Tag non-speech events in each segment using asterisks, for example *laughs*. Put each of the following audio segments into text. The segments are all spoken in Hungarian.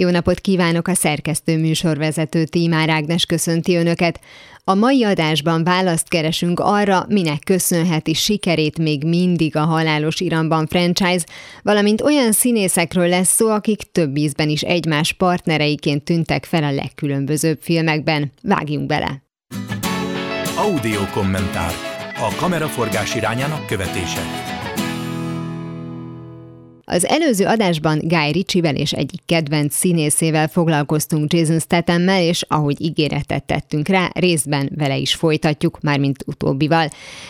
Jó napot kívánok a szerkesztő műsorvezető Tímár Ágnes köszönti Önöket. A mai adásban választ keresünk arra, minek köszönheti sikerét még mindig a Halálos Iramban franchise, valamint olyan színészekről lesz szó, akik több ízben is egymás partnereiként tűntek fel a legkülönbözőbb filmekben. Vágjunk bele! Audio kommentár. A kameraforgás irányának követése. Az előző adásban Guy Ritchie-vel és egyik kedvenc színészével foglalkoztunk Jason Stathammel, és ahogy ígéretet tettünk rá, részben vele is folytatjuk, mármint utóbbival.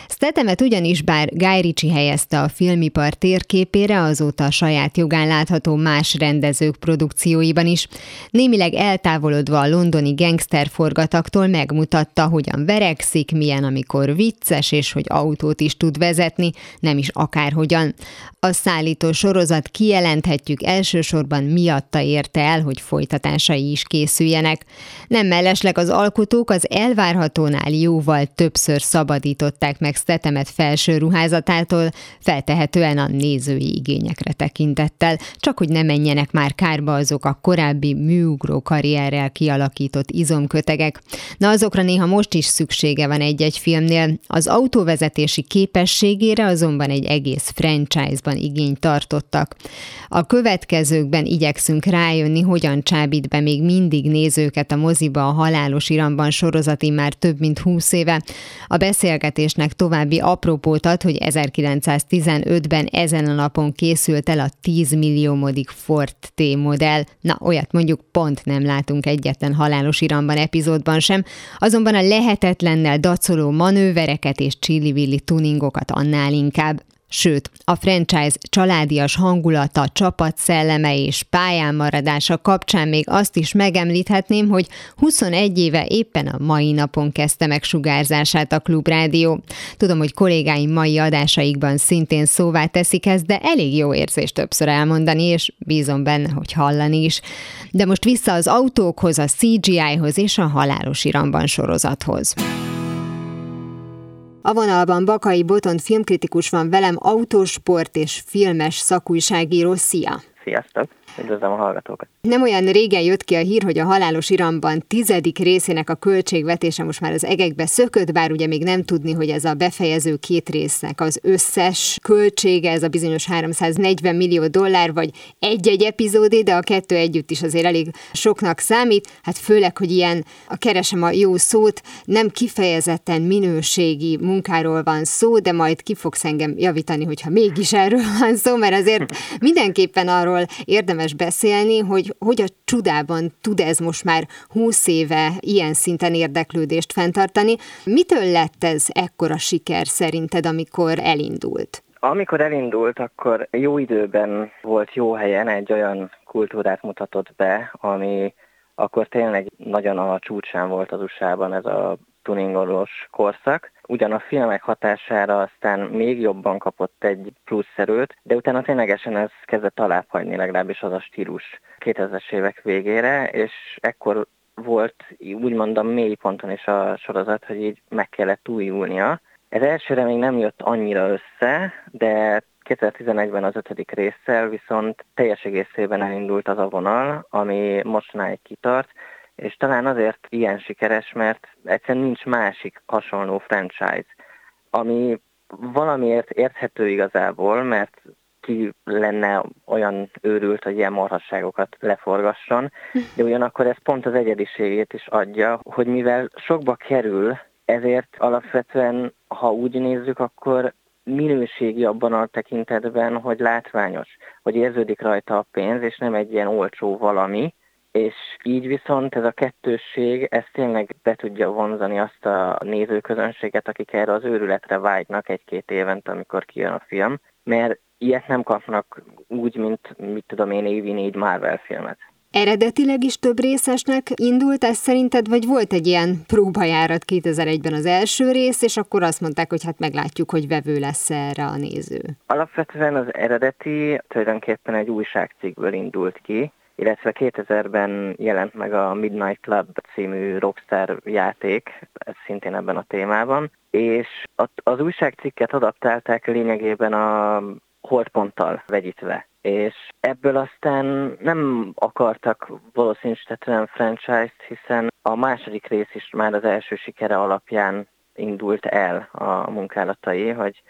Stathamet ugyanis bár Guy Ritchie helyezte a filmipar térképére, azóta a saját jogán látható más rendezők produkcióiban is. Némileg eltávolodva a londoni gangster forgataktól megmutatta, hogyan verekszik, milyen amikor vicces, és hogy autót is tud vezetni, nem is akárhogyan. A szállító sorozat sorozat kijelenthetjük elsősorban miatta érte el, hogy folytatásai is készüljenek. Nem mellesleg az alkotók az elvárhatónál jóval többször szabadították meg Stetemet felső ruházatától, feltehetően a nézői igényekre tekintettel, csak hogy ne menjenek már kárba azok a korábbi műugró karrierrel kialakított izomkötegek. Na azokra néha most is szüksége van egy-egy filmnél, az autóvezetési képességére azonban egy egész franchise-ban igény tartott hallottak. A következőkben igyekszünk rájönni, hogyan csábít be még mindig nézőket a moziba a Halálos Iramban sorozati már több mint 20 éve. A beszélgetésnek további apropót ad, hogy 1915-ben ezen a napon készült el a 10 modik Ford T modell. Na, olyat mondjuk pont nem látunk egyetlen Halálos Iramban epizódban sem, azonban a lehetetlennel dacoló manővereket és csillivilli tuningokat annál inkább. Sőt, a franchise családias hangulata, csapat szelleme és pályán maradása kapcsán még azt is megemlíthetném, hogy 21 éve éppen a mai napon kezdte meg sugárzását a Klubrádió. Tudom, hogy kollégáim mai adásaikban szintén szóvá teszik ezt, de elég jó érzés többször elmondani, és bízom benne, hogy hallani is. De most vissza az autókhoz, a CGI-hoz és a halálos iramban sorozathoz. A vonalban Bakai Botont filmkritikus van velem, autósport és filmes szakújságíró. Szia! Sziasztok! Üdvözlöm a hallgatókat! Nem olyan régen jött ki a hír, hogy a Halálos Iramban tizedik részének a költségvetése most már az egekbe szökött, bár ugye még nem tudni, hogy ez a befejező két résznek az összes költsége, ez a bizonyos 340 millió dollár, vagy egy-egy epizódé, de a kettő együtt is azért elég soknak számít, hát főleg, hogy ilyen, a keresem a jó szót, nem kifejezetten minőségi munkáról van szó, de majd ki fogsz engem javítani, hogyha mégis erről van szó, mert azért mindenképpen arról érdemes beszélni, hogy hogy a csodában tud ez most már húsz éve ilyen szinten érdeklődést fenntartani. Mitől lett ez ekkora siker szerinted, amikor elindult? Amikor elindult, akkor jó időben volt jó helyen, egy olyan kultúrát mutatott be, ami akkor tényleg nagyon a csúcsán volt az USA-ban ez a tuningolós korszak. Ugyan a filmek hatására aztán még jobban kapott egy plusz erőt, de utána ténylegesen ez kezdett alábbhagyni legalábbis az a stílus 2000-es évek végére, és ekkor volt úgymond a mély ponton is a sorozat, hogy így meg kellett újulnia. Ez elsőre még nem jött annyira össze, de 2011-ben az ötödik résszel viszont teljes egészében elindult az a vonal, ami mostanáig kitart, és talán azért ilyen sikeres, mert egyszerűen nincs másik hasonló franchise, ami valamiért érthető igazából, mert ki lenne olyan őrült, hogy ilyen marhasságokat leforgasson, de ugyanakkor ez pont az egyediségét is adja, hogy mivel sokba kerül, ezért alapvetően, ha úgy nézzük, akkor minőségi abban a tekintetben, hogy látványos, hogy érződik rajta a pénz, és nem egy ilyen olcsó valami, és így viszont ez a kettősség, ez tényleg be tudja vonzani azt a nézőközönséget, akik erre az őrületre vágynak egy-két évent, amikor kijön a film, mert ilyet nem kapnak úgy, mint mit tudom én évi négy Marvel filmet. eredetileg is több részesnek indult ez szerinted, vagy volt egy ilyen próbajárat 2001-ben az első rész, és akkor azt mondták, hogy hát meglátjuk, hogy vevő lesz erre a néző? Alapvetően az eredeti tulajdonképpen egy újságcikkből indult ki, illetve 2000-ben jelent meg a Midnight Club című rockstar játék, ez szintén ebben a témában, és az újságcikket adaptálták lényegében a holdponttal vegyítve. És ebből aztán nem akartak valószínűsítetlen franchise-t, hiszen a második rész is már az első sikere alapján indult el a munkálatai, hogy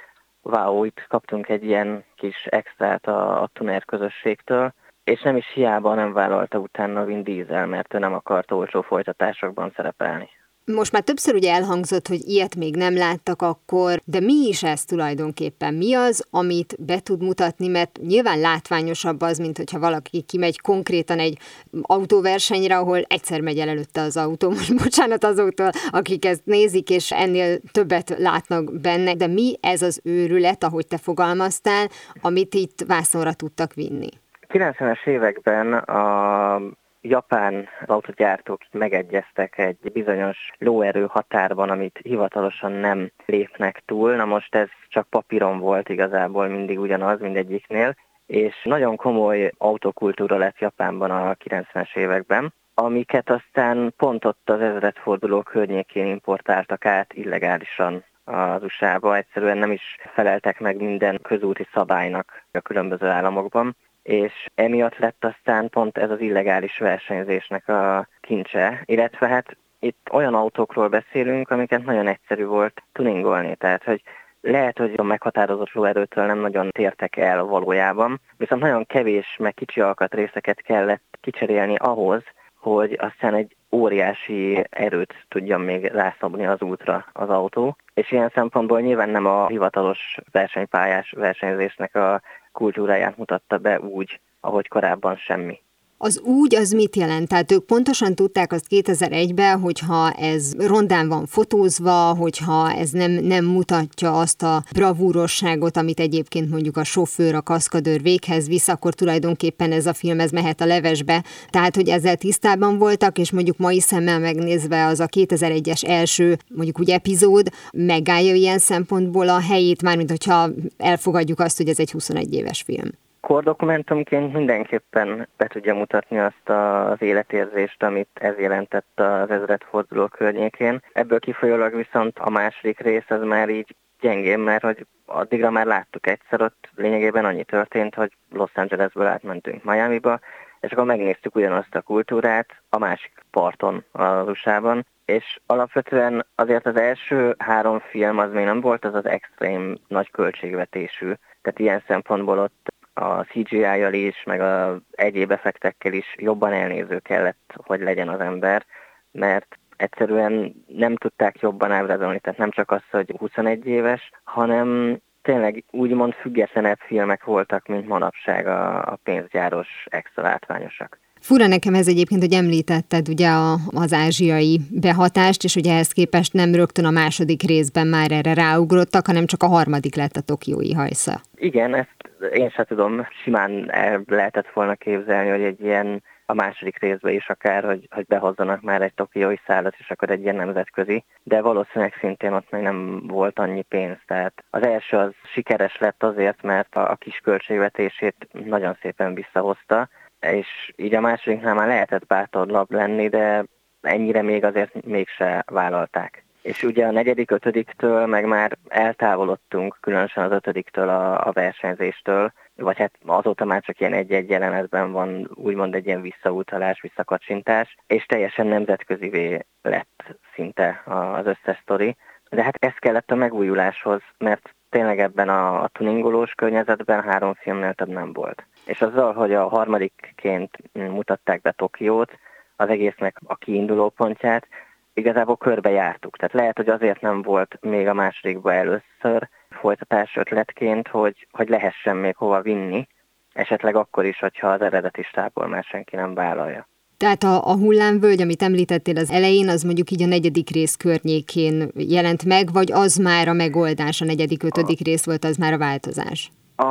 wow, itt kaptunk egy ilyen kis extrát a, a tuner közösségtől, és nem is hiába nem vállalta utána Vin Diesel, mert ő nem akart olcsó folytatásokban szerepelni. Most már többször ugye elhangzott, hogy ilyet még nem láttak akkor, de mi is ez tulajdonképpen? Mi az, amit be tud mutatni, mert nyilván látványosabb az, mint hogyha valaki kimegy konkrétan egy autóversenyre, ahol egyszer megy el előtte az autó. *laughs* Most bocsánat azótól, akik ezt nézik, és ennél többet látnak benne, de mi ez az őrület, ahogy te fogalmaztál, amit itt vászonra tudtak vinni? 90-es években a japán autógyártók megegyeztek egy bizonyos lóerő határban, amit hivatalosan nem lépnek túl. Na most ez csak papíron volt igazából mindig ugyanaz mindegyiknél, és nagyon komoly autokultúra lett Japánban a 90-es években amiket aztán pont ott az ezredforduló környékén importáltak át illegálisan az USA-ba. Egyszerűen nem is feleltek meg minden közúti szabálynak a különböző államokban és emiatt lett aztán pont ez az illegális versenyzésnek a kincse, illetve hát itt olyan autókról beszélünk, amiket nagyon egyszerű volt tuningolni, tehát hogy lehet, hogy a meghatározott lóerőtől nem nagyon tértek el valójában, viszont nagyon kevés, meg kicsi alkatrészeket kellett kicserélni ahhoz, hogy aztán egy óriási erőt tudjon még rászabni az útra az autó. És ilyen szempontból nyilván nem a hivatalos versenypályás versenyzésnek a kultúráját mutatta be úgy, ahogy korábban semmi. Az úgy az mit jelent? Tehát ők pontosan tudták azt 2001-ben, hogyha ez rondán van fotózva, hogyha ez nem, nem mutatja azt a bravúrosságot, amit egyébként mondjuk a sofőr, a kaszkadőr véghez visz, akkor tulajdonképpen ez a film ez mehet a levesbe. Tehát, hogy ezzel tisztában voltak, és mondjuk mai szemmel megnézve az a 2001-es első, mondjuk úgy epizód, megállja ilyen szempontból a helyét, mármint hogyha elfogadjuk azt, hogy ez egy 21 éves film kordokumentumként mindenképpen be tudja mutatni azt az életérzést, amit ez jelentett az ezredforduló környékén. Ebből kifolyólag viszont a második rész az már így gyengén, mert hogy addigra már láttuk egyszer, ott lényegében annyi történt, hogy Los Angelesből átmentünk Miami-ba, és akkor megnéztük ugyanazt a kultúrát a másik parton az USA-ban, és alapvetően azért az első három film az még nem volt az az extrém nagy költségvetésű, tehát ilyen szempontból ott a CGI-jal is, meg az egyéb effektekkel is jobban elnéző kellett, hogy legyen az ember, mert egyszerűen nem tudták jobban ábrázolni, tehát nem csak az, hogy 21 éves, hanem tényleg úgymond függetlenebb filmek voltak, mint manapság a, a pénzgyáros extra látványosak. Fura nekem ez egyébként, hogy említetted ugye a, az ázsiai behatást, és hogy ehhez képest nem rögtön a második részben már erre ráugrottak, hanem csak a harmadik lett a tokiói hajsza. Igen, ezt én sem tudom, simán el lehetett volna képzelni, hogy egy ilyen a második részben is akár, hogy, hogy behozzanak már egy tokiói szállat, és akkor egy ilyen nemzetközi, de valószínűleg szintén ott még nem volt annyi pénz. Tehát az első az sikeres lett azért, mert a, a kis költségvetését nagyon szépen visszahozta, és így a másodiknál már lehetett bátorlabb lenni, de ennyire még azért mégse vállalták. És ugye a negyedik, ötödiktől meg már eltávolodtunk, különösen az ötödiktől a, a versenyzéstől, vagy hát azóta már csak ilyen egy-egy jelenetben van úgymond egy ilyen visszautalás, visszakacsintás, és teljesen nemzetközivé lett szinte az összes sztori. De hát ez kellett a megújuláshoz, mert tényleg ebben a, a tuningolós környezetben három filmnél több nem volt. És azzal, hogy a harmadikként mutatták be Tokiót, az egésznek a kiinduló pontját, igazából körbejártuk. Tehát lehet, hogy azért nem volt még a másodikba először folytatás ötletként, hogy, hogy lehessen még hova vinni, esetleg akkor is, hogyha az eredeti stából már senki nem vállalja. Tehát a, a hullámvölgy, amit említettél az elején, az mondjuk így a negyedik rész környékén jelent meg, vagy az már a megoldás, a negyedik, ötödik a... rész volt, az már a változás? A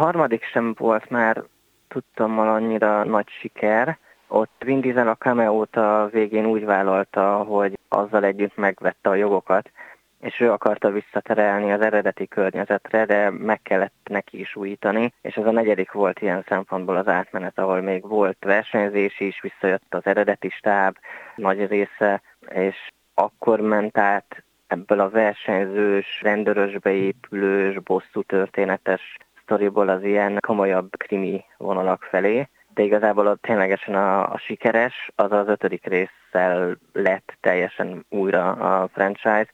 harmadik sem volt már tudtam annyira nagy siker, Ott Vin Diesel a cameo a végén úgy vállalta, hogy azzal együtt megvette a jogokat, és ő akarta visszaterelni az eredeti környezetre, de meg kellett neki is újítani, és ez a negyedik volt ilyen szempontból az átmenet, ahol még volt versenyzés is, visszajött az eredeti stáb nagy része, és akkor ment át ebből a versenyzős, rendőrösbe épülős, bosszú történetes sztoriból az ilyen komolyabb krimi vonalak felé, de igazából ott ténylegesen a, a sikeres, az az ötödik résszel lett teljesen újra a franchise,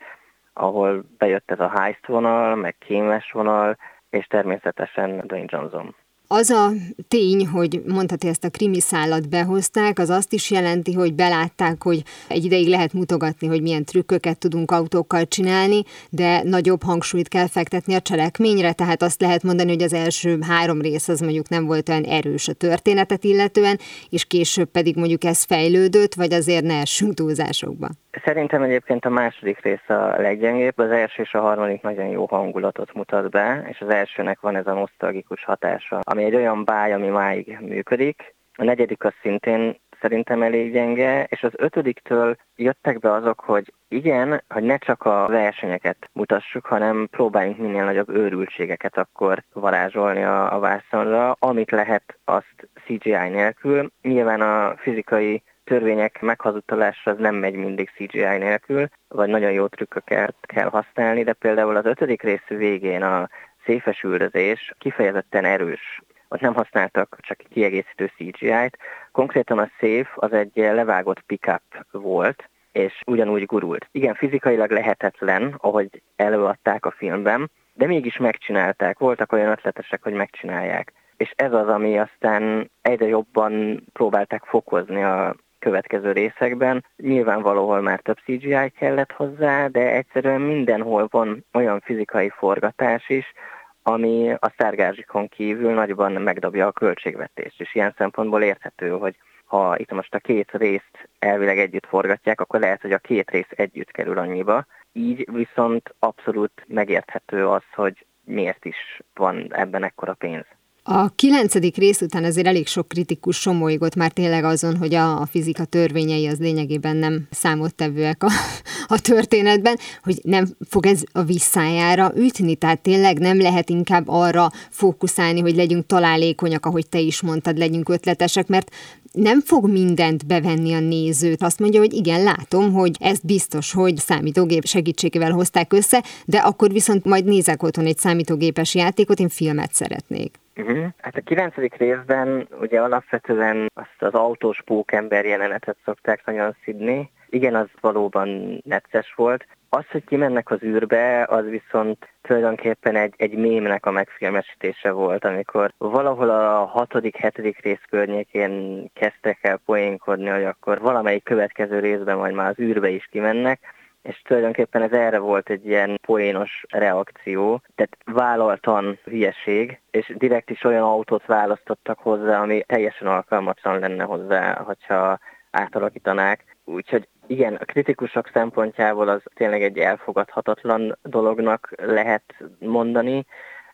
ahol bejött ez a heist vonal, meg kémes vonal, és természetesen Dwayne Johnson. Az a tény, hogy mondhatja ezt a krimi szállat behozták, az azt is jelenti, hogy belátták, hogy egy ideig lehet mutogatni, hogy milyen trükköket tudunk autókkal csinálni, de nagyobb hangsúlyt kell fektetni a cselekményre, tehát azt lehet mondani, hogy az első három rész az mondjuk nem volt olyan erős a történetet illetően, és később pedig mondjuk ez fejlődött, vagy azért ne essünk túlzásokba. Szerintem egyébként a második rész a leggyengébb, az első és a harmadik nagyon jó hangulatot mutat be, és az elsőnek van ez a nosztalgikus hatása, ami egy olyan báj, ami máig működik. A negyedik az szintén szerintem elég gyenge, és az ötödiktől jöttek be azok, hogy igen, hogy ne csak a versenyeket mutassuk, hanem próbáljunk minél nagyobb őrültségeket akkor varázsolni a, a vászonra, amit lehet azt CGI nélkül. Nyilván a fizikai törvények meghazudtalása az nem megy mindig CGI nélkül, vagy nagyon jó trükköket kell használni, de például az ötödik rész végén a széfes üldözés kifejezetten erős. Ott nem használtak csak kiegészítő CGI-t. Konkrétan a széf az egy levágott pickup volt, és ugyanúgy gurult. Igen, fizikailag lehetetlen, ahogy előadták a filmben, de mégis megcsinálták. Voltak olyan ötletesek, hogy megcsinálják. És ez az, ami aztán egyre jobban próbálták fokozni a következő részekben. Nyilván valahol már több CGI kellett hozzá, de egyszerűen mindenhol van olyan fizikai forgatás is, ami a szárgázsikon kívül nagyban megdobja a költségvetést, és ilyen szempontból érthető, hogy ha itt most a két részt elvileg együtt forgatják, akkor lehet, hogy a két rész együtt kerül annyiba. Így viszont abszolút megérthető az, hogy miért is van ebben ekkora pénz. A kilencedik rész után azért elég sok kritikus somolygott már tényleg azon, hogy a, a fizika törvényei az lényegében nem számottevőek a, a történetben, hogy nem fog ez a visszájára ütni, tehát tényleg nem lehet inkább arra fókuszálni, hogy legyünk találékonyak, ahogy te is mondtad, legyünk ötletesek, mert nem fog mindent bevenni a nézőt. Azt mondja, hogy igen, látom, hogy ez biztos, hogy számítógép segítségével hozták össze, de akkor viszont majd nézek otthon egy számítógépes játékot, én filmet szeretnék. Uh-huh. Hát a kilencedik részben ugye alapvetően azt az autós pókember jelenetet szokták nagyon szidni. Igen, az valóban necces volt. Az, hogy kimennek az űrbe, az viszont tulajdonképpen egy, egy mémnek a megfilmesítése volt, amikor valahol a hatodik, hetedik rész környékén kezdtek el poénkodni, hogy akkor valamelyik következő részben majd már az űrbe is kimennek, és tulajdonképpen ez erre volt egy ilyen poénos reakció, tehát vállaltan hülyeség, és direkt is olyan autót választottak hozzá, ami teljesen alkalmatlan lenne hozzá, hogyha átalakítanák. Úgyhogy igen, a kritikusok szempontjából az tényleg egy elfogadhatatlan dolognak lehet mondani,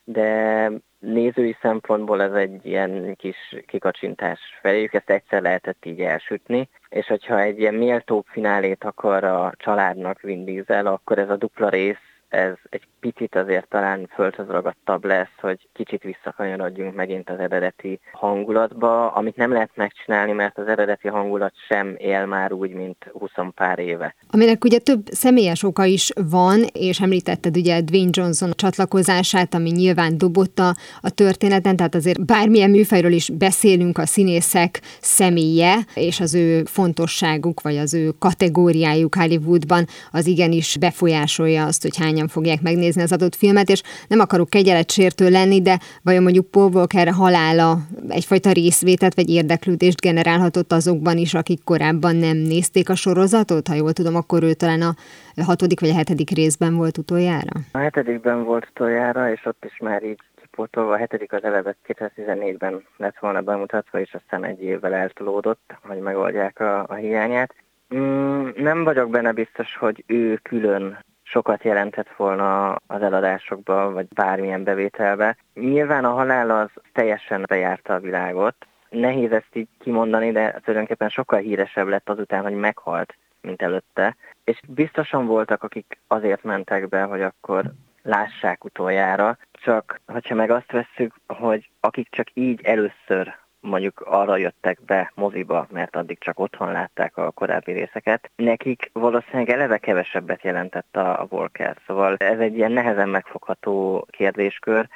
de nézői szempontból ez egy ilyen kis kikacsintás feléjük, ezt egyszer lehetett így elsütni, és hogyha egy ilyen méltóbb finálét akar a családnak Vin Diesel, akkor ez a dupla rész ez egy picit azért talán földhöz ragadtabb lesz, hogy kicsit visszakanyarodjunk megint az eredeti hangulatba, amit nem lehet megcsinálni, mert az eredeti hangulat sem él már úgy, mint 20 pár éve. Aminek ugye több személyes oka is van, és említetted ugye Dwayne Johnson csatlakozását, ami nyilván dobott a, történeten, tehát azért bármilyen műfajról is beszélünk, a színészek személye, és az ő fontosságuk, vagy az ő kategóriájuk Hollywoodban, az igenis befolyásolja azt, hogy hány hányan fogják megnézni az adott filmet, és nem akarok kegyeletsértő lenni, de vajon mondjuk Paul Walker halála egyfajta részvétet vagy érdeklődést generálhatott azokban is, akik korábban nem nézték a sorozatot? Ha jól tudom, akkor ő talán a hatodik vagy a hetedik részben volt utoljára? A hetedikben volt utoljára, és ott is már így kipótolva. A hetedik az eleve 2014-ben lett volna bemutatva, és aztán egy évvel eltolódott, hogy megoldják a, a hiányát. Mm, nem vagyok benne biztos, hogy ő külön sokat jelentett volna az eladásokba, vagy bármilyen bevételbe. Nyilván a halál az teljesen bejárta a világot, Nehéz ezt így kimondani, de tulajdonképpen sokkal híresebb lett azután, hogy meghalt, mint előtte. És biztosan voltak, akik azért mentek be, hogy akkor lássák utoljára, csak hogyha meg azt vesszük, hogy akik csak így először mondjuk arra jöttek be moziba, mert addig csak otthon látták a korábbi részeket, nekik valószínűleg eleve kevesebbet jelentett a, a Walker. Szóval ez egy ilyen nehezen megfogható kérdéskör,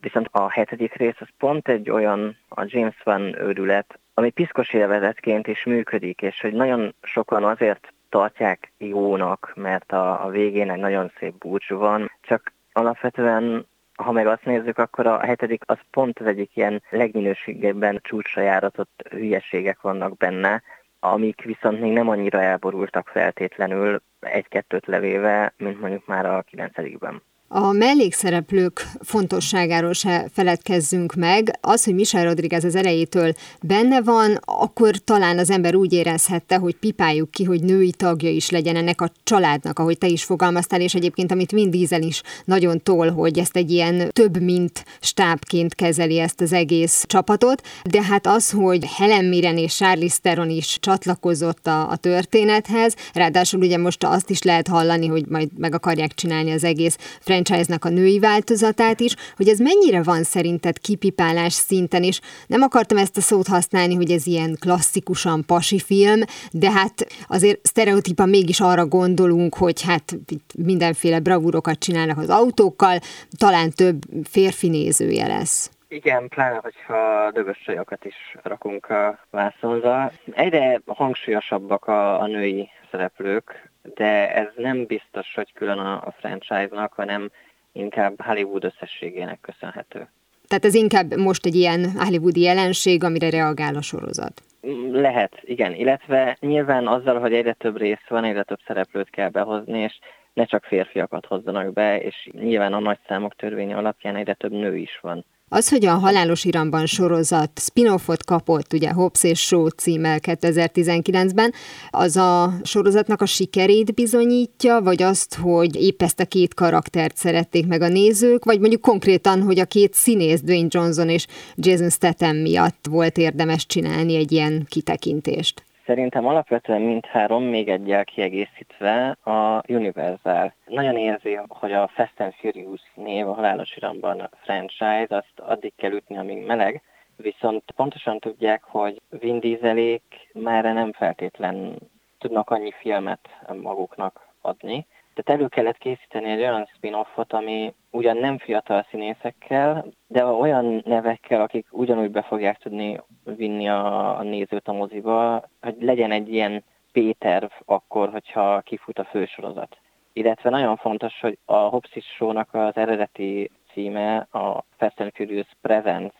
viszont a hetedik rész az pont egy olyan a James Van őrület, ami piszkos élvezetként is működik, és hogy nagyon sokan azért tartják jónak, mert a, a végén egy nagyon szép búcsú van, csak alapvetően ha meg azt nézzük, akkor a hetedik az pont az egyik ilyen legminőségében csúcsra járatott hülyeségek vannak benne, amik viszont még nem annyira elborultak feltétlenül egy-kettőt levéve, mint mondjuk már a kilencedikben. A mellékszereplők fontosságáról se feledkezzünk meg. Az, hogy Michel Rodriguez az elejétől benne van, akkor talán az ember úgy érezhette, hogy pipáljuk ki, hogy női tagja is legyen ennek a családnak, ahogy te is fogalmaztál, és egyébként amit Vin Diesel is nagyon tol, hogy ezt egy ilyen több mint stábként kezeli ezt az egész csapatot, de hát az, hogy Helen Mirren és Charlize Theron is csatlakozott a, a történethez, ráadásul ugye most azt is lehet hallani, hogy majd meg akarják csinálni az egész franchise-nak a női változatát is, hogy ez mennyire van szerinted kipipálás szinten, és nem akartam ezt a szót használni, hogy ez ilyen klasszikusan pasi film, de hát azért sztereotípan mégis arra gondolunk, hogy hát mindenféle bravúrokat csinálnak az autókkal, talán több férfi nézője lesz. Igen, pláne, hogyha dögös csajokat is rakunk a vászonra. Egyre hangsúlyosabbak a, a női szereplők, de ez nem biztos, hogy külön a, a franchise-nak, hanem inkább Hollywood összességének köszönhető. Tehát ez inkább most egy ilyen hollywoodi jelenség, amire reagál a sorozat. Lehet, igen. Illetve nyilván azzal, hogy egyre több rész van, egyre több szereplőt kell behozni, és ne csak férfiakat hozzanak be, és nyilván a nagy számok törvénye alapján egyre több nő is van. Az, hogy a Halálos Iramban sorozat spin-offot kapott, ugye Hobbs és Shaw címmel 2019-ben, az a sorozatnak a sikerét bizonyítja, vagy azt, hogy épp ezt a két karaktert szerették meg a nézők, vagy mondjuk konkrétan, hogy a két színész, Dwayne Johnson és Jason Statham miatt volt érdemes csinálni egy ilyen kitekintést? Szerintem alapvetően mindhárom még egyel kiegészítve a Universal. Nagyon érzi, hogy a Fast and Furious név a halálos iramban a franchise, azt addig kell ütni, amíg meleg, viszont pontosan tudják, hogy Vin Dieselék már nem feltétlen tudnak annyi filmet maguknak adni, tehát elő kellett készíteni egy olyan spin-offot, ami ugyan nem fiatal színészekkel, de olyan nevekkel, akik ugyanúgy be fogják tudni vinni a, a nézőt a moziba, hogy legyen egy ilyen Péterv akkor, hogyha kifut a fősorozat. Illetve nagyon fontos, hogy a Hopsis Show-nak az eredeti címe a Fast and Furious Presence,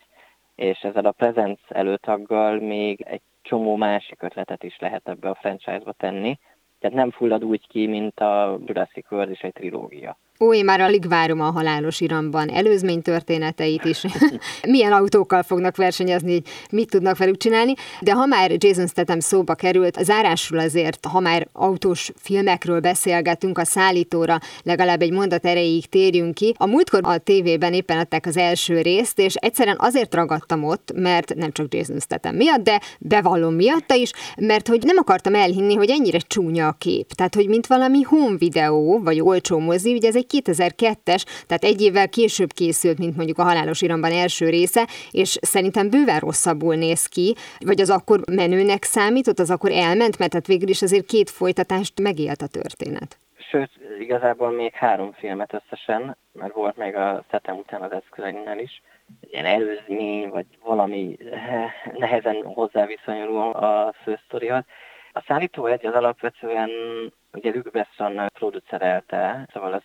és ezzel a Presence előtaggal még egy csomó másik ötletet is lehet ebbe a franchise-ba tenni, tehát nem fullad úgy ki, mint a Jurassic World és egy trilógia. Ó, én már alig várom a halálos iramban előzmény történeteit is. *laughs* Milyen autókkal fognak versenyezni, mit tudnak velük csinálni. De ha már Jason Statham szóba került, az árásról azért, ha már autós filmekről beszélgetünk, a szállítóra legalább egy mondat erejéig térjünk ki. A múltkor a tévében éppen adták az első részt, és egyszerűen azért ragadtam ott, mert nem csak Jason Statham miatt, de bevallom miatta is, mert hogy nem akartam elhinni, hogy ennyire csúnya a kép. Tehát, hogy mint valami home videó, vagy olcsó mozi, ugye ez egy 2002-es, tehát egy évvel később készült, mint mondjuk a Halálos Iramban első része, és szerintem bőven rosszabbul néz ki, vagy az akkor menőnek számított, az akkor elment, mert hát végül is azért két folytatást megélt a történet. Sőt, igazából még három filmet összesen, mert volt még a Szetem után az eszközeinnel is, ilyen előzmény, vagy valami eh, nehezen hozzáviszonyuló a fősztorihoz. A szállító egy az alapvetően ugye Luc Besson producerelte, szóval az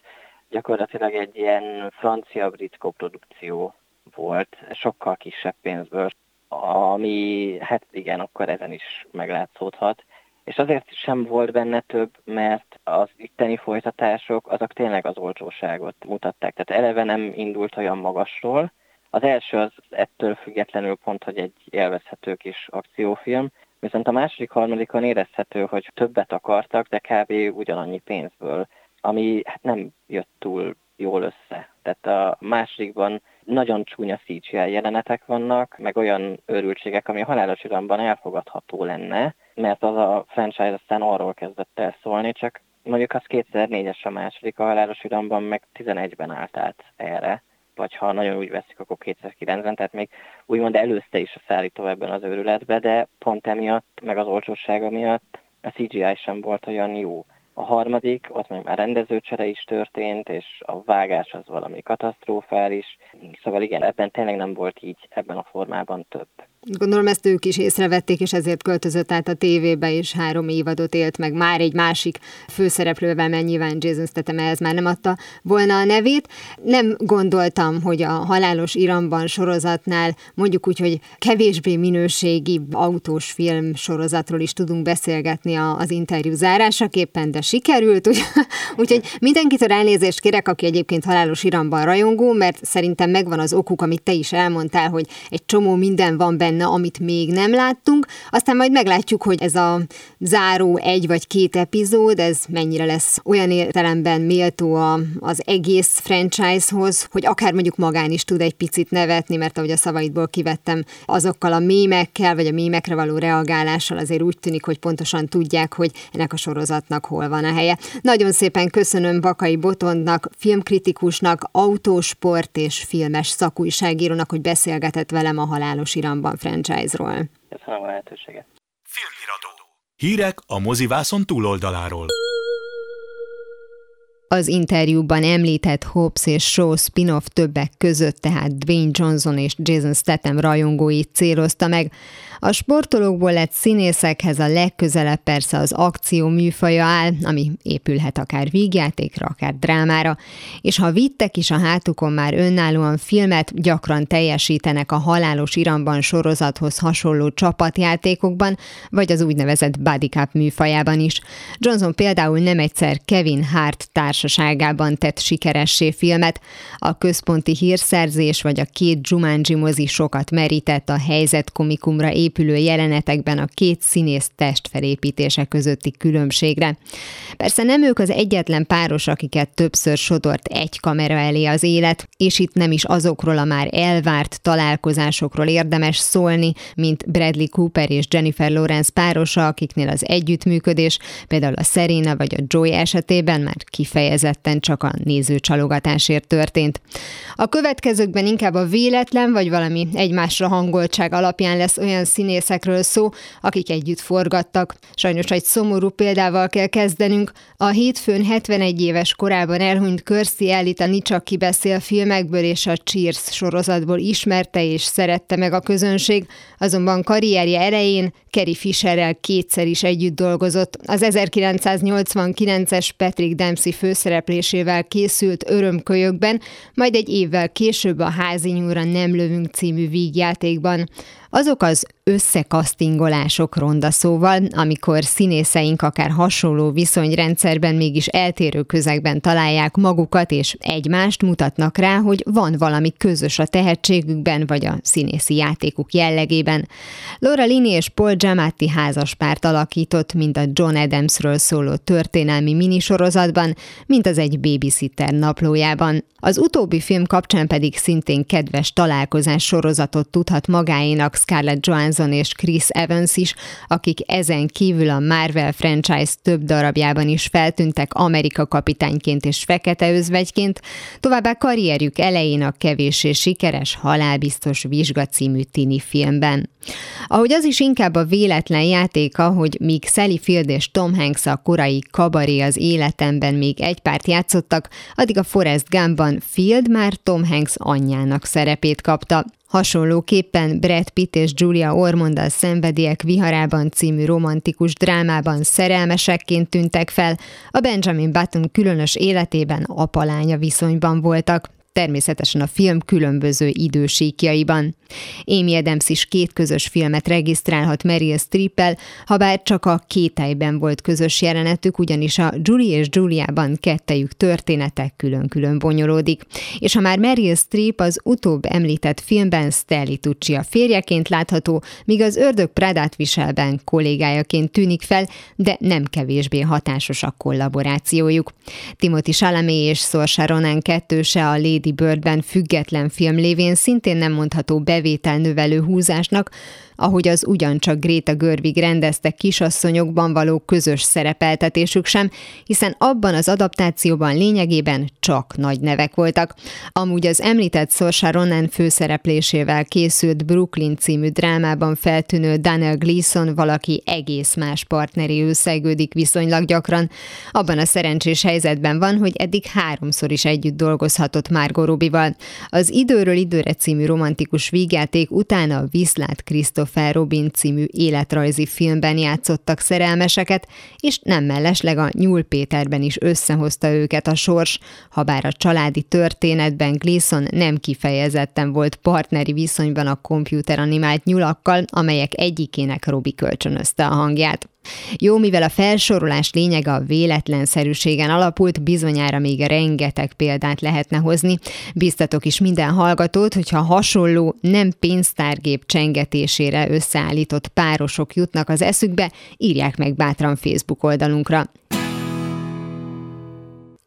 gyakorlatilag egy ilyen francia-brit koprodukció volt, sokkal kisebb pénzből, ami hát igen, akkor ezen is meglátszódhat. És azért sem volt benne több, mert az itteni folytatások azok tényleg az olcsóságot mutatták. Tehát eleve nem indult olyan magasról. Az első az ettől függetlenül pont, hogy egy élvezhető kis akciófilm, viszont a második, harmadikon érezhető, hogy többet akartak, de kb. ugyanannyi pénzből ami hát nem jött túl jól össze. Tehát a másodikban nagyon csúnya CGI jelenetek vannak, meg olyan őrültségek, ami a halálos iramban elfogadható lenne, mert az a franchise aztán arról kezdett el szólni, csak mondjuk az 2004-es a második a halálos iramban, meg 11-ben állt át erre vagy ha nagyon úgy veszik, akkor 2009-ben, tehát még úgymond előzte is a szállító ebben az őrületbe, de pont emiatt, meg az olcsósága miatt a CGI sem volt olyan jó. A harmadik, ott meg már rendezőcsere is történt, és a vágás az valami katasztrofális. Szóval igen, ebben tényleg nem volt így ebben a formában több. Gondolom ezt ők is észrevették, és ezért költözött át a tévébe, és három évadot élt meg már egy másik főszereplővel, mert nyilván Jason Statham ehhez már nem adta volna a nevét. Nem gondoltam, hogy a Halálos Iramban sorozatnál mondjuk úgy, hogy kevésbé minőségi autós film sorozatról is tudunk beszélgetni az interjú zárásaképpen, de sikerült, úgy, *laughs* úgyhogy mindenkitől elnézést kérek, aki egyébként Halálos Iramban rajongó, mert szerintem megvan az okuk, amit te is elmondtál, hogy egy csomó minden van benne, benne, amit még nem láttunk. Aztán majd meglátjuk, hogy ez a záró egy vagy két epizód, ez mennyire lesz olyan értelemben méltó a, az egész franchise-hoz, hogy akár mondjuk magán is tud egy picit nevetni, mert ahogy a szavaidból kivettem, azokkal a mémekkel, vagy a mémekre való reagálással azért úgy tűnik, hogy pontosan tudják, hogy ennek a sorozatnak hol van a helye. Nagyon szépen köszönöm Bakai Botondnak, filmkritikusnak, autósport és filmes szakújságírónak, hogy beszélgetett velem a halálos iramban franchise-ról. Köszönöm a lehetőséget. Filmiradó. Hírek a mozivászon túloldaláról. Az interjúban említett Hobbs és Shaw spin-off többek között tehát Dwayne Johnson és Jason Statham rajongóit célozta meg. A sportolókból lett színészekhez a legközelebb persze az akció műfaja áll, ami épülhet akár vígjátékra, akár drámára, és ha vittek is a hátukon már önállóan filmet, gyakran teljesítenek a halálos iramban sorozathoz hasonló csapatjátékokban, vagy az úgynevezett body cup műfajában is. Johnson például nem egyszer Kevin Hart társaságában tett sikeressé filmet, a központi hírszerzés vagy a két Jumanji mozi sokat merített a helyzet komikumra épülő jelenetekben a két színész testfelépítése közötti különbségre. Persze nem ők az egyetlen páros, akiket többször sodort egy kamera elé az élet, és itt nem is azokról a már elvárt találkozásokról érdemes szólni, mint Bradley Cooper és Jennifer Lawrence párosa, akiknél az együttműködés, például a Serena vagy a Joy esetében már kifejezetten csak a nézőcsalogatásért történt. A következőkben inkább a véletlen vagy valami egymásra hangoltság alapján lesz olyan színészekről szó, akik együtt forgattak. Sajnos egy szomorú példával kell kezdenünk. A hétfőn 71 éves korában elhunyt Kirstie Ellit a Nicsak kibeszél filmekből és a Cheers sorozatból ismerte és szerette meg a közönség, azonban karrierje elején Kerry Fisherrel kétszer is együtt dolgozott. Az 1989-es Patrick Dempsey főszereplésével készült Örömkölyökben, majd egy évvel később a Házi nyúra nem lövünk című vígjátékban. Azok az összekasztingolások ronda szóval, amikor színészeink akár hasonló viszonyrendszerben mégis eltérő közegben találják magukat és egymást mutatnak rá, hogy van valami közös a tehetségükben vagy a színészi játékuk jellegében. Laura Linney és Paul Giamatti házaspárt alakított, mind a John Adamsről szóló történelmi minisorozatban, mint az egy babysitter naplójában. Az utóbbi film kapcsán pedig szintén kedves találkozás sorozatot tudhat magáénak Scarlett Johansson és Chris Evans is, akik ezen kívül a Marvel franchise több darabjában is feltűntek Amerika kapitányként és fekete özvegyként, továbbá karrierjük elején a kevés és sikeres Halálbiztos Vizsga című tini filmben. Ahogy az is inkább a véletlen játéka, hogy míg Sally Field és Tom Hanks a korai kabaré az életemben még egy párt játszottak, addig a Forrest Gumpban Field már Tom Hanks anyjának szerepét kapta. Hasonlóképpen Brad Pitt és Julia Ormond a Szenvediek viharában című romantikus drámában szerelmesekként tűntek fel, a Benjamin Button különös életében apalánya viszonyban voltak természetesen a film különböző idősíkjaiban. Amy Adams is két közös filmet regisztrálhat Meryl Streep-el, ha bár csak a kételyben volt közös jelenetük, ugyanis a Julie és Juliában kettejük történetek külön-külön bonyolódik. És ha már Meryl Streep az utóbb említett filmben Stanley Tucci a férjeként látható, míg az Ördög Prádát viselben kollégájaként tűnik fel, de nem kevésbé hatásos a kollaborációjuk. Timothy Chalamet és Saoirse Ronan kettőse a Lady Lady Birdben független film lévén szintén nem mondható bevétel növelő húzásnak, ahogy az ugyancsak Gréta Görvig rendezte kisasszonyokban való közös szerepeltetésük sem, hiszen abban az adaptációban lényegében csak nagy nevek voltak. Amúgy az említett Saoirse Ronan főszereplésével készült Brooklyn című drámában feltűnő Daniel Gleason valaki egész más partneri összegődik viszonylag gyakran. Abban a szerencsés helyzetben van, hogy eddig háromszor is együtt dolgozhatott Margot Robbie-val. Az Időről időre című romantikus vígjáték utána Viszlát Krisztof Christopher Robin című életrajzi filmben játszottak szerelmeseket, és nem mellesleg a Nyúl Péterben is összehozta őket a sors, ha bár a családi történetben Gleason nem kifejezetten volt partneri viszonyban a animált nyulakkal, amelyek egyikének Robi kölcsönözte a hangját. Jó, mivel a felsorolás lényege a véletlenszerűségen alapult, bizonyára még rengeteg példát lehetne hozni. Biztatok is minden hallgatót, hogyha hasonló, nem pénztárgép csengetésére összeállított párosok jutnak az eszükbe, írják meg bátran Facebook oldalunkra.